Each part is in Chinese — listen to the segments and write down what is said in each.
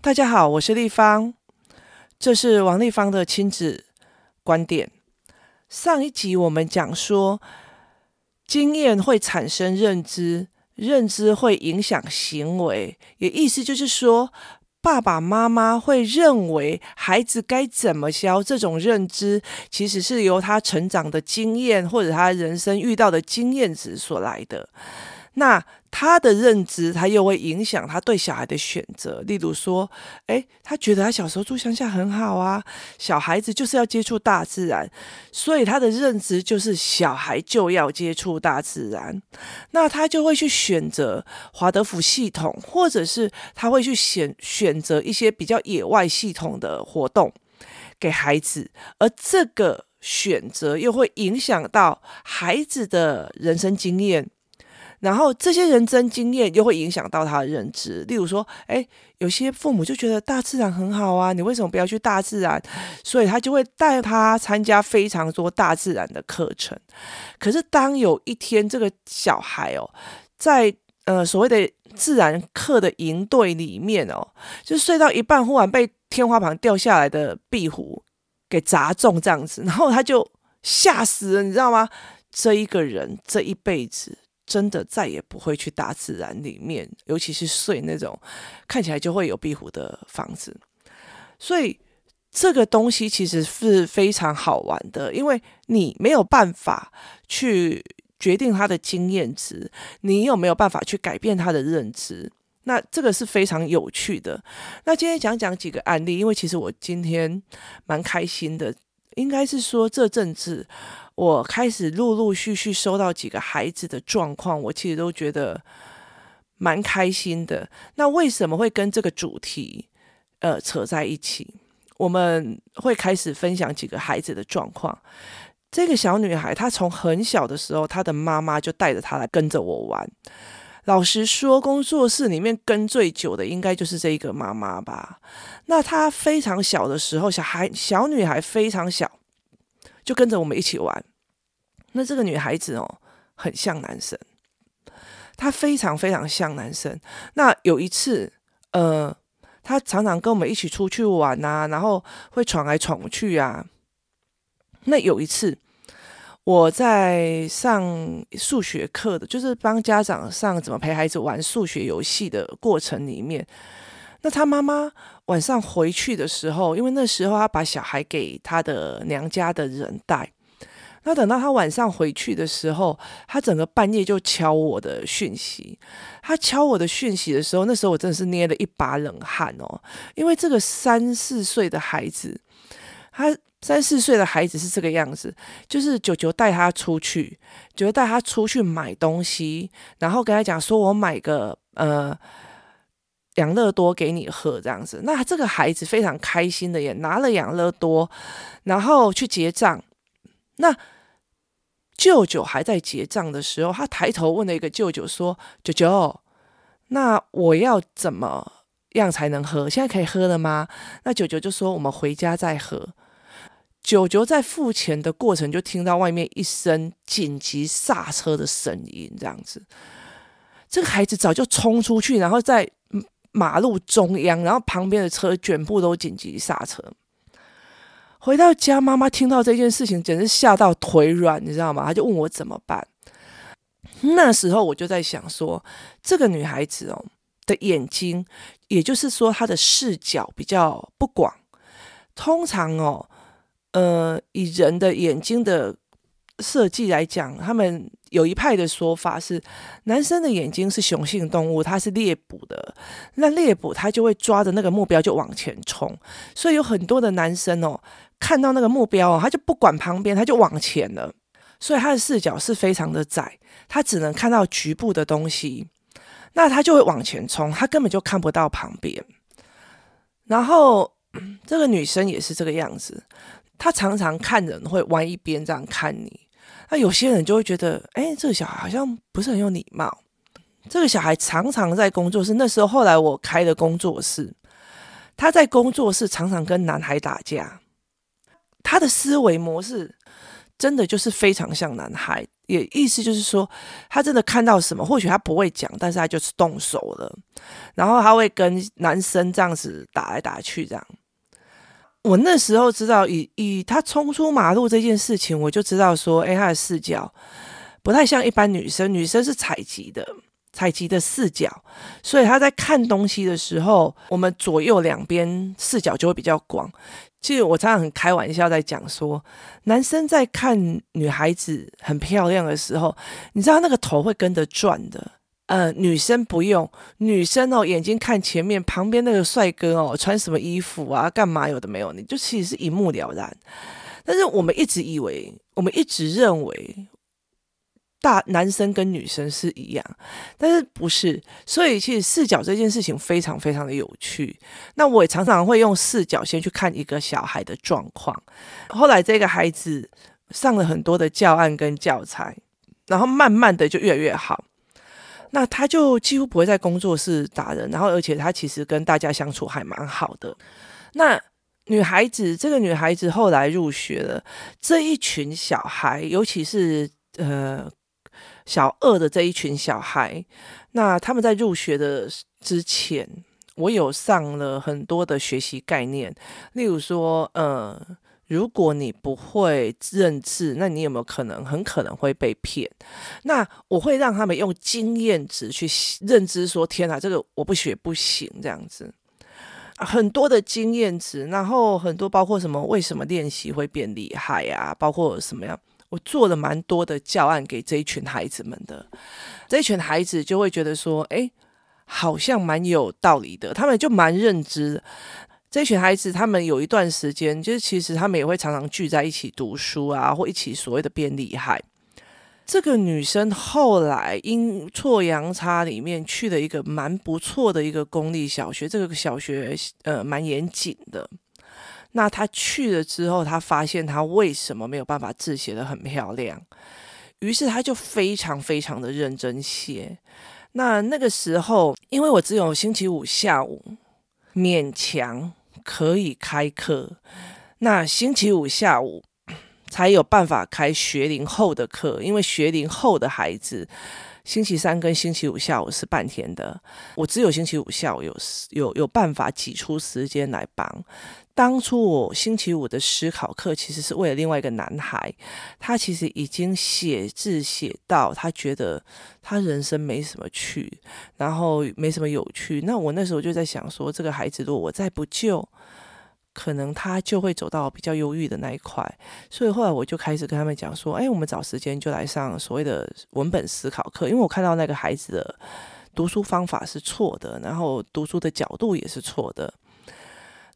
大家好，我是丽芳，这是王丽芳的亲子观点。上一集我们讲说，经验会产生认知，认知会影响行为，也意思就是说，爸爸妈妈会认为孩子该怎么教，这种认知其实是由他成长的经验或者他人生遇到的经验值所来的。那他的认知，他又会影响他对小孩的选择。例如说，诶，他觉得他小时候住乡下很好啊，小孩子就是要接触大自然，所以他的认知就是小孩就要接触大自然。那他就会去选择华德福系统，或者是他会去选选择一些比较野外系统的活动给孩子，而这个选择又会影响到孩子的人生经验。然后这些人生经验又会影响到他的认知，例如说，诶，有些父母就觉得大自然很好啊，你为什么不要去大自然？所以他就会带他参加非常多大自然的课程。可是当有一天这个小孩哦，在呃所谓的自然课的营队里面哦，就睡到一半，忽然被天花板掉下来的壁虎给砸中这样子，然后他就吓死了，你知道吗？这一个人这一辈子。真的再也不会去大自然里面，尤其是睡那种看起来就会有壁虎的房子。所以这个东西其实是非常好玩的，因为你没有办法去决定他的经验值，你有没有办法去改变他的认知？那这个是非常有趣的。那今天讲讲几个案例，因为其实我今天蛮开心的，应该是说这阵子。我开始陆陆续续收到几个孩子的状况，我其实都觉得蛮开心的。那为什么会跟这个主题呃扯在一起？我们会开始分享几个孩子的状况。这个小女孩她从很小的时候，她的妈妈就带着她来跟着我玩。老实说，工作室里面跟最久的应该就是这一个妈妈吧。那她非常小的时候，小孩小女孩非常小。就跟着我们一起玩。那这个女孩子哦，很像男生，她非常非常像男生。那有一次，呃，她常常跟我们一起出去玩啊，然后会闯来闯去啊。那有一次，我在上数学课的，就是帮家长上怎么陪孩子玩数学游戏的过程里面。那他妈妈晚上回去的时候，因为那时候他把小孩给他的娘家的人带。那等到他晚上回去的时候，他整个半夜就敲我的讯息。他敲我的讯息的时候，那时候我真的是捏了一把冷汗哦，因为这个三四岁的孩子，他三四岁的孩子是这个样子，就是九九带他出去，九九带他出去买东西，然后跟他讲说：“我买个呃。”养乐多给你喝这样子，那这个孩子非常开心的也拿了养乐多，然后去结账。那舅舅还在结账的时候，他抬头问了一个舅舅说：“舅舅，那我要怎么样才能喝？现在可以喝了吗？”那舅舅就说：“我们回家再喝。”舅舅在付钱的过程就听到外面一声紧急刹车的声音，这样子，这个孩子早就冲出去，然后在。马路中央，然后旁边的车全部都紧急刹车。回到家，妈妈听到这件事情，简直吓到腿软，你知道吗？她就问我怎么办。那时候我就在想说，这个女孩子哦的眼睛，也就是说她的视角比较不广。通常哦，呃，以人的眼睛的设计来讲，他们。有一派的说法是，男生的眼睛是雄性动物，他是猎捕的。那猎捕他就会抓着那个目标就往前冲，所以有很多的男生哦，看到那个目标哦，他就不管旁边，他就往前了。所以他的视角是非常的窄，他只能看到局部的东西，那他就会往前冲，他根本就看不到旁边。然后 这个女生也是这个样子，她常常看人会弯一边这样看你。那有些人就会觉得，哎，这个小孩好像不是很有礼貌。这个小孩常常在工作室，那时候后来我开的工作室，他在工作室常常跟男孩打架。他的思维模式真的就是非常像男孩，也意思就是说，他真的看到什么，或许他不会讲，但是他就是动手了，然后他会跟男生这样子打来打去，这样。我那时候知道，以以他冲出马路这件事情，我就知道说，哎，他的视角不太像一般女生，女生是采集的。采集的视角，所以他在看东西的时候，我们左右两边视角就会比较广。其实我常常很开玩笑在讲说，男生在看女孩子很漂亮的时候，你知道那个头会跟着转的。呃，女生不用，女生哦，眼睛看前面，旁边那个帅哥哦，穿什么衣服啊，干嘛有的没有，你就其实是一目了然。但是我们一直以为，我们一直认为。大男生跟女生是一样，但是不是，所以其实视角这件事情非常非常的有趣。那我也常常会用视角先去看一个小孩的状况，后来这个孩子上了很多的教案跟教材，然后慢慢的就越来越好。那他就几乎不会在工作室打人，然后而且他其实跟大家相处还蛮好的。那女孩子，这个女孩子后来入学了，这一群小孩，尤其是呃。小二的这一群小孩，那他们在入学的之前，我有上了很多的学习概念，例如说，呃，如果你不会认字，那你有没有可能很可能会被骗？那我会让他们用经验值去认知，说天哪，这个我不学不行，这样子，很多的经验值，然后很多包括什么，为什么练习会变厉害啊？包括什么样？我做了蛮多的教案给这一群孩子们的，这一群孩子就会觉得说，哎，好像蛮有道理的，他们就蛮认知。这群孩子，他们有一段时间，就是其实他们也会常常聚在一起读书啊，或一起所谓的变厉害。这个女生后来阴错阳差里面去了一个蛮不错的一个公立小学，这个小学呃蛮严谨的。那她去了之后，她发现她为什么没有办法字写得很漂亮，于是她就非常非常的认真写。那那个时候，因为我只有星期五下午勉强可以开课，那星期五下午才有办法开学龄后的课，因为学龄后的孩子。星期三跟星期五下午是半天的，我只有星期五下午有有有办法挤出时间来帮。当初我星期五的思考课其实是为了另外一个男孩，他其实已经写字写到他觉得他人生没什么趣，然后没什么有趣。那我那时候就在想说，这个孩子如果我再不救，可能他就会走到比较忧郁的那一块，所以后来我就开始跟他们讲说：“哎，我们找时间就来上所谓的文本思考课，因为我看到那个孩子的读书方法是错的，然后读书的角度也是错的。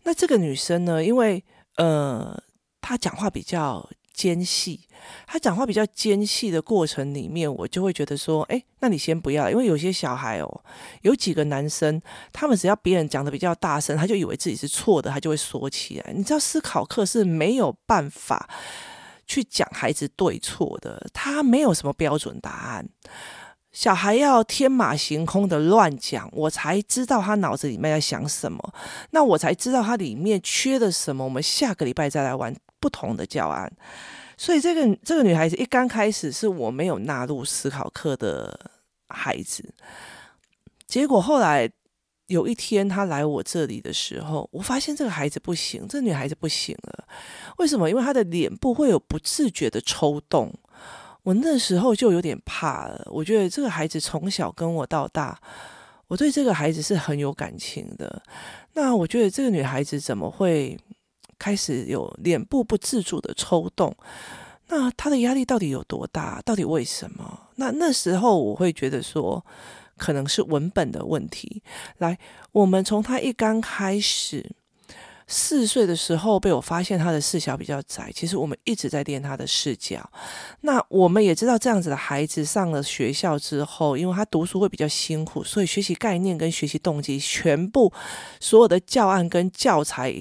那这个女生呢，因为呃，她讲话比较……尖细，他讲话比较尖细的过程里面，我就会觉得说，哎，那你先不要，因为有些小孩哦，有几个男生，他们只要别人讲的比较大声，他就以为自己是错的，他就会说起来。你知道，思考课是没有办法去讲孩子对错的，他没有什么标准答案。小孩要天马行空的乱讲，我才知道他脑子里面在想什么，那我才知道他里面缺的什么。我们下个礼拜再来玩。不同的教案，所以这个这个女孩子一刚开始是我没有纳入思考课的孩子，结果后来有一天她来我这里的时候，我发现这个孩子不行，这女孩子不行了。为什么？因为她的脸部会有不自觉的抽动，我那时候就有点怕了。我觉得这个孩子从小跟我到大，我对这个孩子是很有感情的。那我觉得这个女孩子怎么会？开始有脸部不自主的抽动，那他的压力到底有多大？到底为什么？那那时候我会觉得说，可能是文本的问题。来，我们从他一刚开始。四岁的时候被我发现他的视角比较窄，其实我们一直在练他的视角。那我们也知道这样子的孩子上了学校之后，因为他读书会比较辛苦，所以学习概念跟学习动机全部所有的教案跟教材，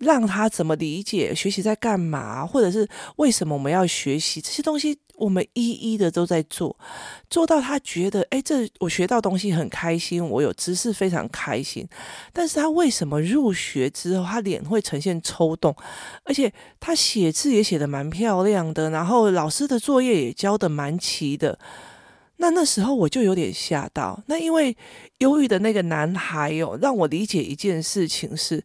让他怎么理解学习在干嘛，或者是为什么我们要学习这些东西，我们一一的都在做，做到他觉得，哎，这我学到东西很开心，我有知识非常开心。但是他为什么入学之后，他脸会呈现抽动，而且他写字也写得蛮漂亮的，然后老师的作业也交得蛮齐的。那那时候我就有点吓到。那因为忧郁的那个男孩哦，让我理解一件事情是，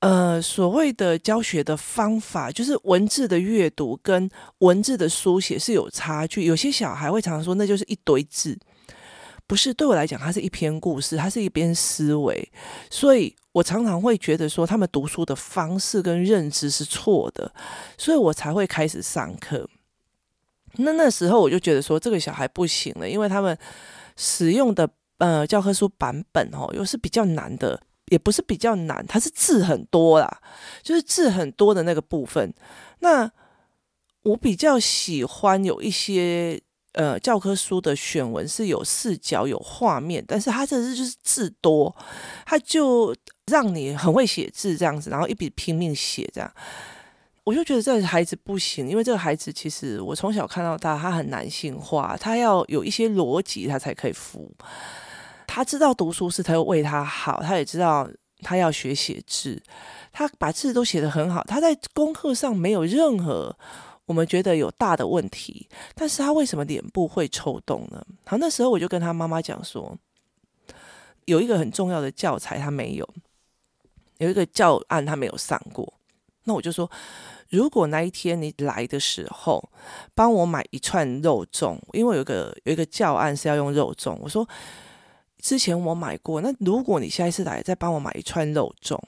呃，所谓的教学的方法，就是文字的阅读跟文字的书写是有差距。有些小孩会常常说，那就是一堆字，不是，对我来讲，它是一篇故事，它是一篇思维。所以我常常会觉得说，他们读书的方式跟认知是错的，所以我才会开始上课。那那时候我就觉得说，这个小孩不行了，因为他们使用的呃教科书版本哦，又是比较难的，也不是比较难，它是字很多啦，就是字很多的那个部分。那我比较喜欢有一些呃教科书的选文是有视角、有画面，但是它这是就是字多，它就让你很会写字这样子，然后一笔拼命写这样。我就觉得这孩子不行，因为这个孩子其实我从小看到大，他很男性化，他要有一些逻辑，他才可以服。他知道读书是他为他好，他也知道他要学写字，他把字都写得很好。他在功课上没有任何我们觉得有大的问题，但是他为什么脸部会抽动呢？好，那时候我就跟他妈妈讲说，有一个很重要的教材他没有，有一个教案他没有上过，那我就说。如果那一天你来的时候，帮我买一串肉粽，因为有个有一个教案是要用肉粽。我说之前我买过，那如果你下一次来再帮我买一串肉粽，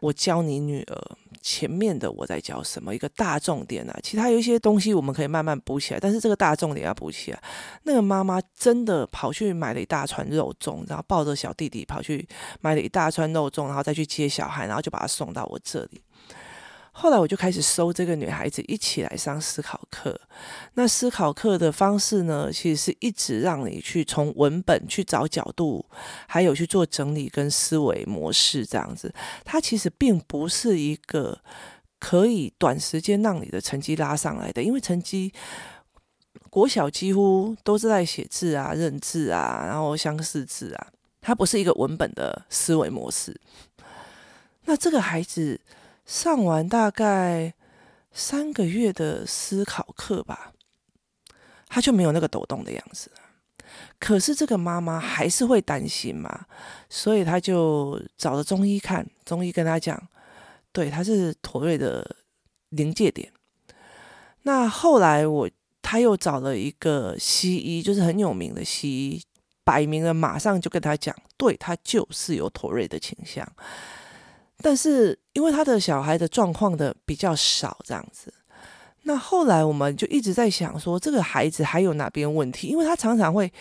我教你女儿前面的我在教什么一个大重点啊，其他有一些东西我们可以慢慢补起来，但是这个大重点要补起来。那个妈妈真的跑去买了一大串肉粽，然后抱着小弟弟跑去买了一大串肉粽，然后再去接小孩，然后就把他送到我这里。后来我就开始收这个女孩子一起来上思考课。那思考课的方式呢，其实是一直让你去从文本去找角度，还有去做整理跟思维模式这样子。它其实并不是一个可以短时间让你的成绩拉上来的，因为成绩国小几乎都是在写字啊、认字啊，然后相似字啊，它不是一个文本的思维模式。那这个孩子。上完大概三个月的思考课吧，他就没有那个抖动的样子。可是这个妈妈还是会担心嘛，所以他就找了中医看，中医跟他讲，对，他是妥瑞的临界点。那后来我他又找了一个西医，就是很有名的西医，摆明了马上就跟他讲，对，他就是有妥瑞的倾向。但是因为他的小孩的状况的比较少，这样子，那后来我们就一直在想说，这个孩子还有哪边问题？因为他常常会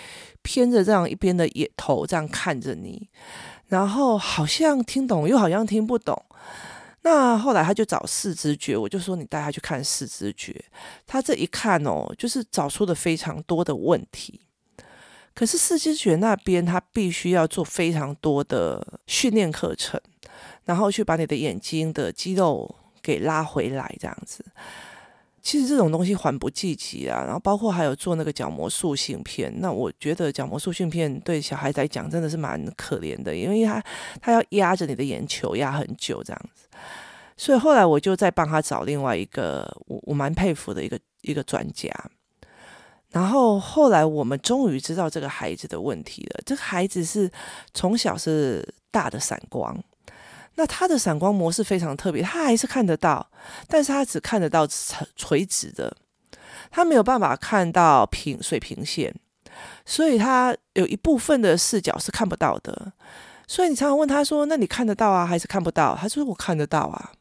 偏着这样一边的眼头这样看着你，然后好像听懂又好像听不懂。那后来他就找四肢觉，我就说你带他去看四肢觉。他这一看哦，就是找出了非常多的问题。可是四肢觉那边他必须要做非常多的训练课程。然后去把你的眼睛的肌肉给拉回来，这样子。其实这种东西缓不济急啊。然后包括还有做那个角膜塑形片，那我觉得角膜塑形片对小孩来讲真的是蛮可怜的，因为他他要压着你的眼球压很久这样子。所以后来我就再帮他找另外一个我我蛮佩服的一个一个专家。然后后来我们终于知道这个孩子的问题了。这个孩子是从小是大的散光。那他的闪光模式非常特别，他还是看得到，但是他只看得到垂直的，他没有办法看到平水平线，所以他有一部分的视角是看不到的。所以你常常问他说：“那你看得到啊，还是看不到？”他说：“我看得到啊。”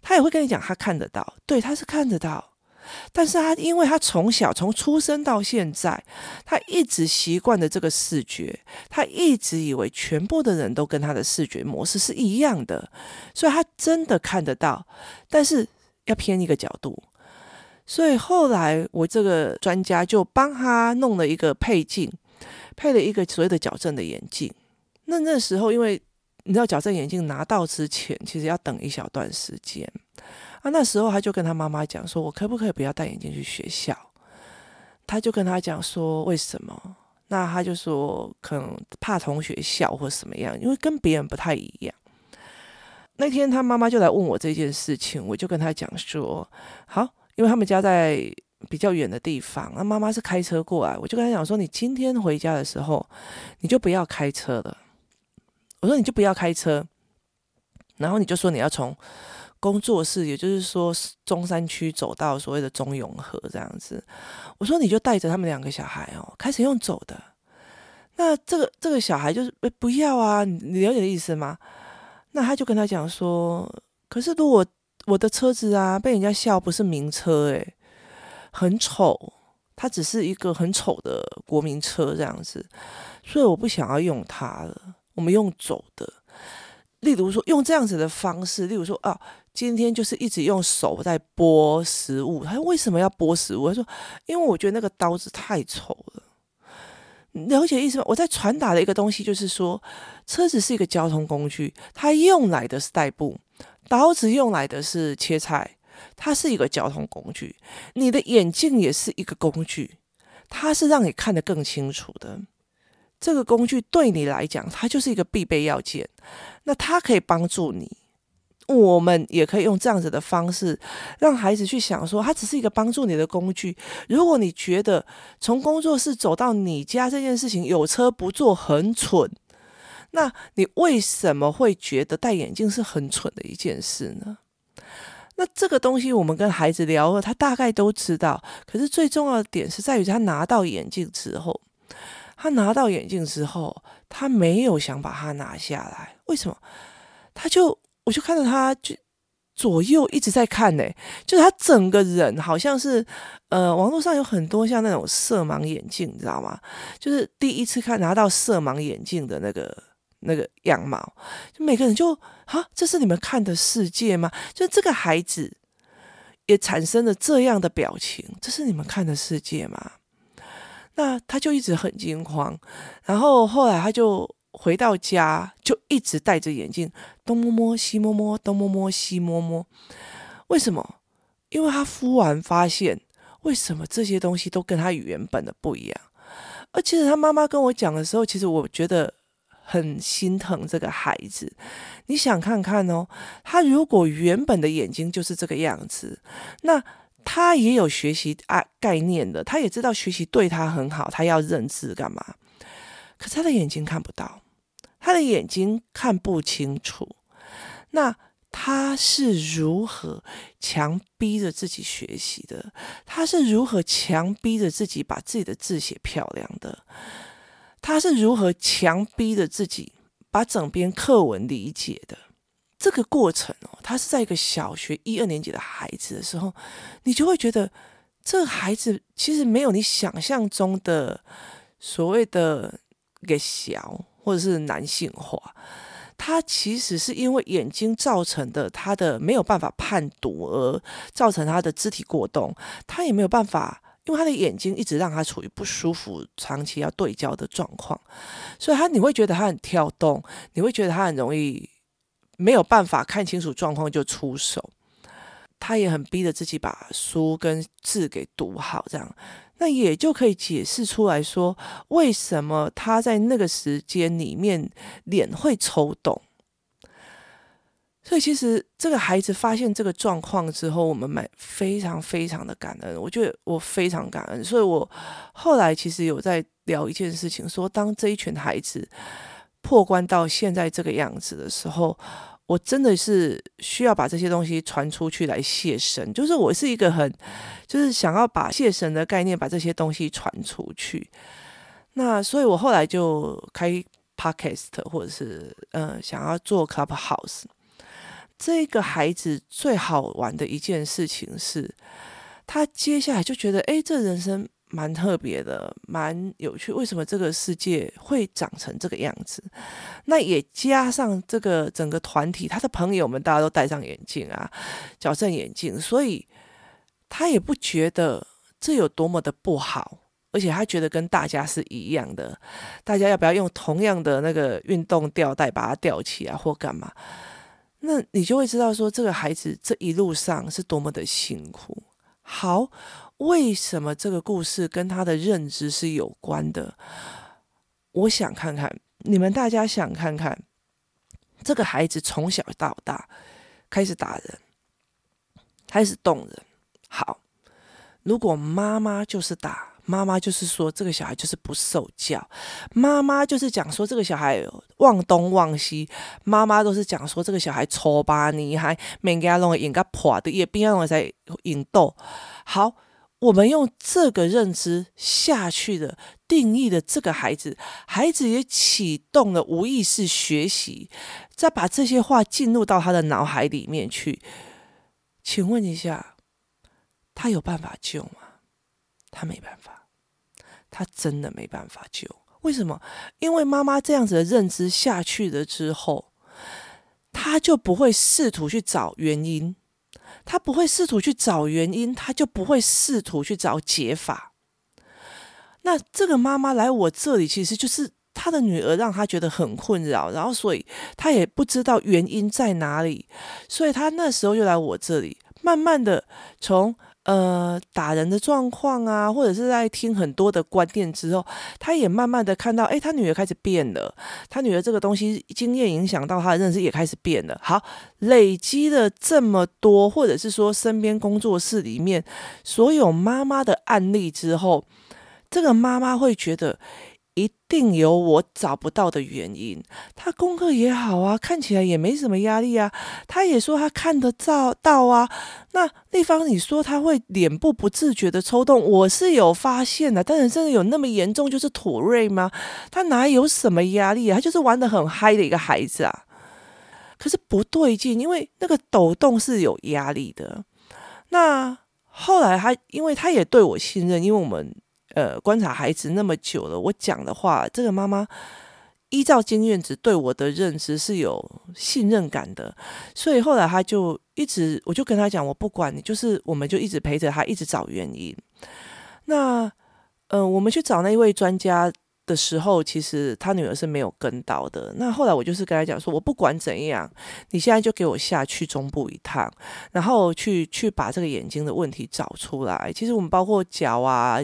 他也会跟你讲他看得到，对，他是看得到。但是他，因为他从小从出生到现在，他一直习惯的这个视觉，他一直以为全部的人都跟他的视觉模式是一样的，所以他真的看得到，但是要偏一个角度。所以后来我这个专家就帮他弄了一个配镜，配了一个所谓的矫正的眼镜。那那时候，因为你知道矫正眼镜拿到之前，其实要等一小段时间。啊，那时候他就跟他妈妈讲说：“我可不可以不要戴眼镜去学校？”他就跟他讲说为什么？那他就说可能怕同学笑或什么样，因为跟别人不太一样。那天他妈妈就来问我这件事情，我就跟他讲说好，因为他们家在比较远的地方，那妈妈是开车过来，我就跟他讲说，你今天回家的时候你就不要开车了。我说你就不要开车，然后你就说你要从。工作室，也就是说中山区走到所谓的中永和这样子。我说你就带着他们两个小孩哦，开始用走的。那这个这个小孩就是不要啊，你了解的意思吗？那他就跟他讲说，可是如果我的车子啊被人家笑不是名车诶，很丑，它只是一个很丑的国民车这样子，所以我不想要用它了。我们用走的。例如说，用这样子的方式，例如说，啊，今天就是一直用手在剥食物。他说为什么要剥食物？他说，因为我觉得那个刀子太丑了。了解意思吗？我在传达的一个东西就是说，车子是一个交通工具，它用来的是代步，刀子用来的是切菜，它是一个交通工具。你的眼镜也是一个工具，它是让你看得更清楚的。这个工具对你来讲，它就是一个必备要件。那它可以帮助你，我们也可以用这样子的方式，让孩子去想说，它只是一个帮助你的工具。如果你觉得从工作室走到你家这件事情有车不坐很蠢，那你为什么会觉得戴眼镜是很蠢的一件事呢？那这个东西我们跟孩子聊了，他大概都知道。可是最重要的点是在于他拿到眼镜之后。他拿到眼镜之后，他没有想把它拿下来。为什么？他就我就看到他就左右一直在看呢，就是他整个人好像是呃，网络上有很多像那种色盲眼镜，你知道吗？就是第一次看拿到色盲眼镜的那个那个样貌，就每个人就啊，这是你们看的世界吗？就这个孩子也产生了这样的表情，这是你们看的世界吗？那他就一直很惊慌，然后后来他就回到家，就一直戴着眼镜，东摸摸西摸摸，东摸摸西摸摸。为什么？因为他敷完发现，为什么这些东西都跟他原本的不一样？而其实他妈妈跟我讲的时候，其实我觉得很心疼这个孩子。你想看看哦，他如果原本的眼睛就是这个样子，那。他也有学习啊概念的，他也知道学习对他很好，他要认字干嘛？可是他的眼睛看不到，他的眼睛看不清楚。那他是如何强逼着自己学习的？他是如何强逼着自己把自己的字写漂亮的？他是如何强逼着自己把整篇课文理解的？这个过程哦，他是在一个小学一二年级的孩子的时候，你就会觉得这个孩子其实没有你想象中的所谓的给小或者是男性化，他其实是因为眼睛造成的他的没有办法判读而造成他的肢体过动，他也没有办法，因为他的眼睛一直让他处于不舒服、长期要对焦的状况，所以他你会觉得他很跳动，你会觉得他很容易。没有办法看清楚状况就出手，他也很逼着自己把书跟字给读好，这样，那也就可以解释出来说，为什么他在那个时间里面脸会抽动。所以其实这个孩子发现这个状况之后，我们蛮非常非常的感恩，我觉得我非常感恩，所以我后来其实有在聊一件事情，说当这一群孩子破关到现在这个样子的时候。我真的是需要把这些东西传出去来谢神，就是我是一个很，就是想要把谢神的概念把这些东西传出去。那所以我后来就开 podcast 或者是嗯、呃，想要做 Clubhouse。这个孩子最好玩的一件事情是，他接下来就觉得，哎，这人生。蛮特别的，蛮有趣。为什么这个世界会长成这个样子？那也加上这个整个团体，他的朋友们大家都戴上眼镜啊，矫正眼镜，所以他也不觉得这有多么的不好，而且他觉得跟大家是一样的。大家要不要用同样的那个运动吊带把它吊起来或干嘛？那你就会知道说，这个孩子这一路上是多么的辛苦。好。为什么这个故事跟他的认知是有关的？我想看看，你们大家想看看，这个孩子从小到大开始打人，开始动人。好，如果妈妈就是打。妈妈就是说，这个小孩就是不受教。妈妈就是讲说，这个小孩忘东忘西。妈妈都是讲说，这个小孩丑吧，你还没给他弄个引个破的，也不要弄在引逗。好，我们用这个认知下去的定义的这个孩子，孩子也启动了无意识学习，再把这些话进入到他的脑海里面去。请问一下，他有办法救吗？他没办法。他真的没办法救，为什么？因为妈妈这样子的认知下去了之后，他就不会试图去找原因，他不会试图去找原因，他就不会试图去找解法。那这个妈妈来我这里，其实就是她的女儿让她觉得很困扰，然后所以她也不知道原因在哪里，所以她那时候就来我这里，慢慢的从。呃，打人的状况啊，或者是在听很多的观念之后，他也慢慢的看到，哎，他女儿开始变了，他女儿这个东西经验影响到他的认识也开始变了。好，累积了这么多，或者是说身边工作室里面所有妈妈的案例之后，这个妈妈会觉得。一定有我找不到的原因。他功课也好啊，看起来也没什么压力啊。他也说他看得到到啊。那丽芳，你说他会脸部不自觉的抽动，我是有发现的。但是真的有那么严重，就是妥瑞吗？他哪有什么压力啊？他就是玩得很嗨的一个孩子啊。可是不对劲，因为那个抖动是有压力的。那后来他，因为他也对我信任，因为我们。呃，观察孩子那么久了，我讲的话，这个妈妈依照经验值对我的认知是有信任感的，所以后来他就一直，我就跟他讲，我不管你，就是我们就一直陪着他，一直找原因。那，呃，我们去找那一位专家的时候，其实他女儿是没有跟到的。那后来我就是跟他讲说，我不管怎样，你现在就给我下去中部一趟，然后去去把这个眼睛的问题找出来。其实我们包括脚啊。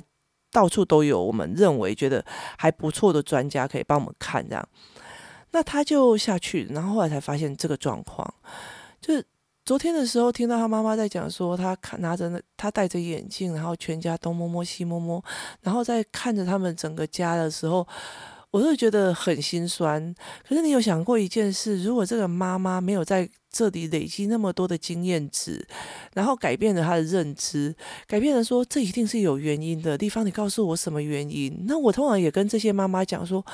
到处都有，我们认为觉得还不错的专家可以帮我们看这样，那他就下去，然后后来才发现这个状况，就是昨天的时候听到他妈妈在讲说，他看拿着那他戴着眼镜，然后全家东摸摸西摸摸，然后在看着他们整个家的时候。我就觉得很心酸，可是你有想过一件事？如果这个妈妈没有在这里累积那么多的经验值，然后改变了他的认知，改变了说这一定是有原因的地方，你告诉我什么原因？那我通常也跟这些妈妈讲说，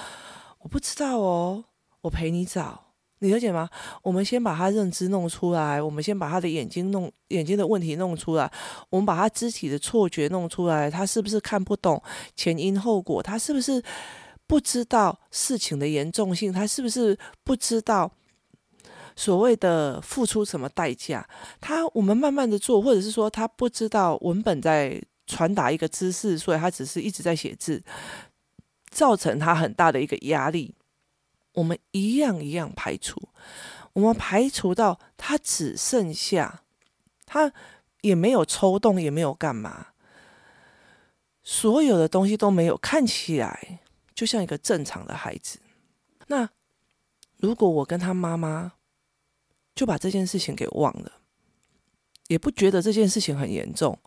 我不知道哦，我陪你找，你了解吗？我们先把他认知弄出来，我们先把他的眼睛弄眼睛的问题弄出来，我们把他肢体的错觉弄出来，他是不是看不懂前因后果？他是不是？不知道事情的严重性，他是不是不知道所谓的付出什么代价？他我们慢慢的做，或者是说他不知道文本在传达一个知识，所以他只是一直在写字，造成他很大的一个压力。我们一样一样排除，我们排除到他只剩下他也没有抽动，也没有干嘛，所有的东西都没有，看起来。就像一个正常的孩子，那如果我跟他妈妈就把这件事情给忘了，也不觉得这件事情很严重，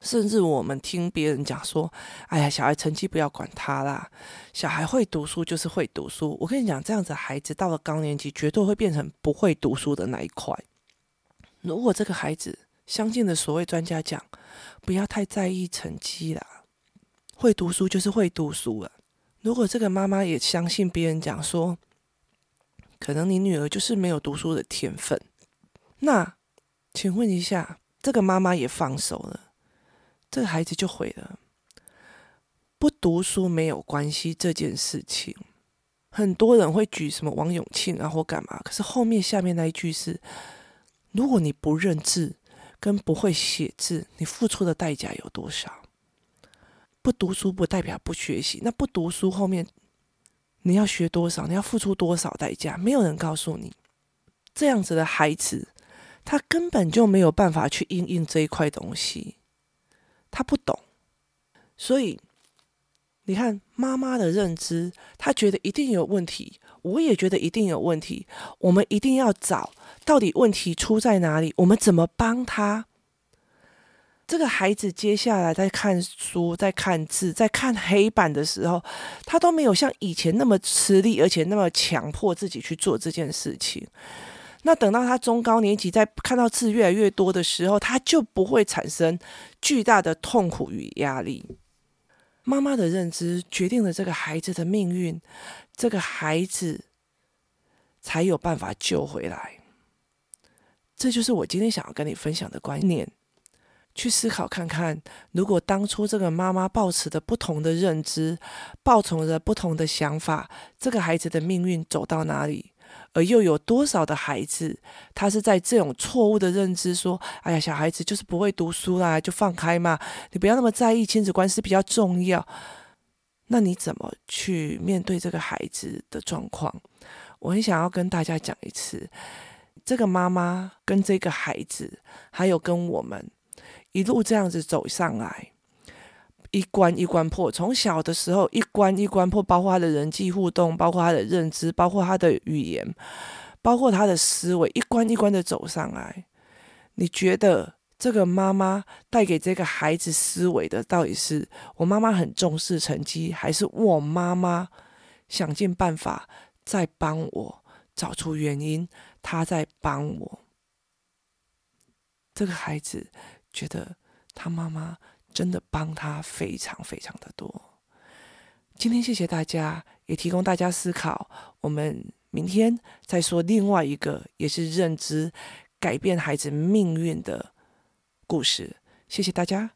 甚至我们听别人讲说：“哎呀，小孩成绩不要管他啦，小孩会读书就是会读书。”我跟你讲，这样子孩子到了高年级，绝对会变成不会读书的那一块。如果这个孩子相信的所谓专家讲，不要太在意成绩啦，会读书就是会读书了。如果这个妈妈也相信别人讲说，可能你女儿就是没有读书的天分，那请问一下，这个妈妈也放手了，这个孩子就毁了。不读书没有关系这件事情，很多人会举什么王永庆啊或干嘛，可是后面下面那一句是：如果你不认字跟不会写字，你付出的代价有多少？不读书不代表不学习，那不读书后面你要学多少？你要付出多少代价？没有人告诉你。这样子的孩子，他根本就没有办法去应用这一块东西，他不懂，所以你看妈妈的认知，他觉得一定有问题，我也觉得一定有问题，我们一定要找到底问题出在哪里，我们怎么帮他？这个孩子接下来在看书、在看字、在看黑板的时候，他都没有像以前那么吃力，而且那么强迫自己去做这件事情。那等到他中高年级，在看到字越来越多的时候，他就不会产生巨大的痛苦与压力。妈妈的认知决定了这个孩子的命运，这个孩子才有办法救回来。这就是我今天想要跟你分享的观念。去思考看看，如果当初这个妈妈抱持的不同的认知，抱持着不同的想法，这个孩子的命运走到哪里？而又有多少的孩子，他是在这种错误的认知，说：“哎呀，小孩子就是不会读书啦，就放开嘛，你不要那么在意，亲子关系比较重要。”那你怎么去面对这个孩子的状况？我很想要跟大家讲一次，这个妈妈跟这个孩子，还有跟我们。一路这样子走上来，一关一关破。从小的时候，一关一关破，包括他的人际互动，包括他的认知，包括他的语言，包括他的思维，一关一关的走上来。你觉得这个妈妈带给这个孩子思维的，到底是我妈妈很重视成绩，还是我妈妈想尽办法在帮我找出原因？她在帮我这个孩子。觉得他妈妈真的帮他非常非常的多。今天谢谢大家，也提供大家思考。我们明天再说另外一个也是认知改变孩子命运的故事。谢谢大家。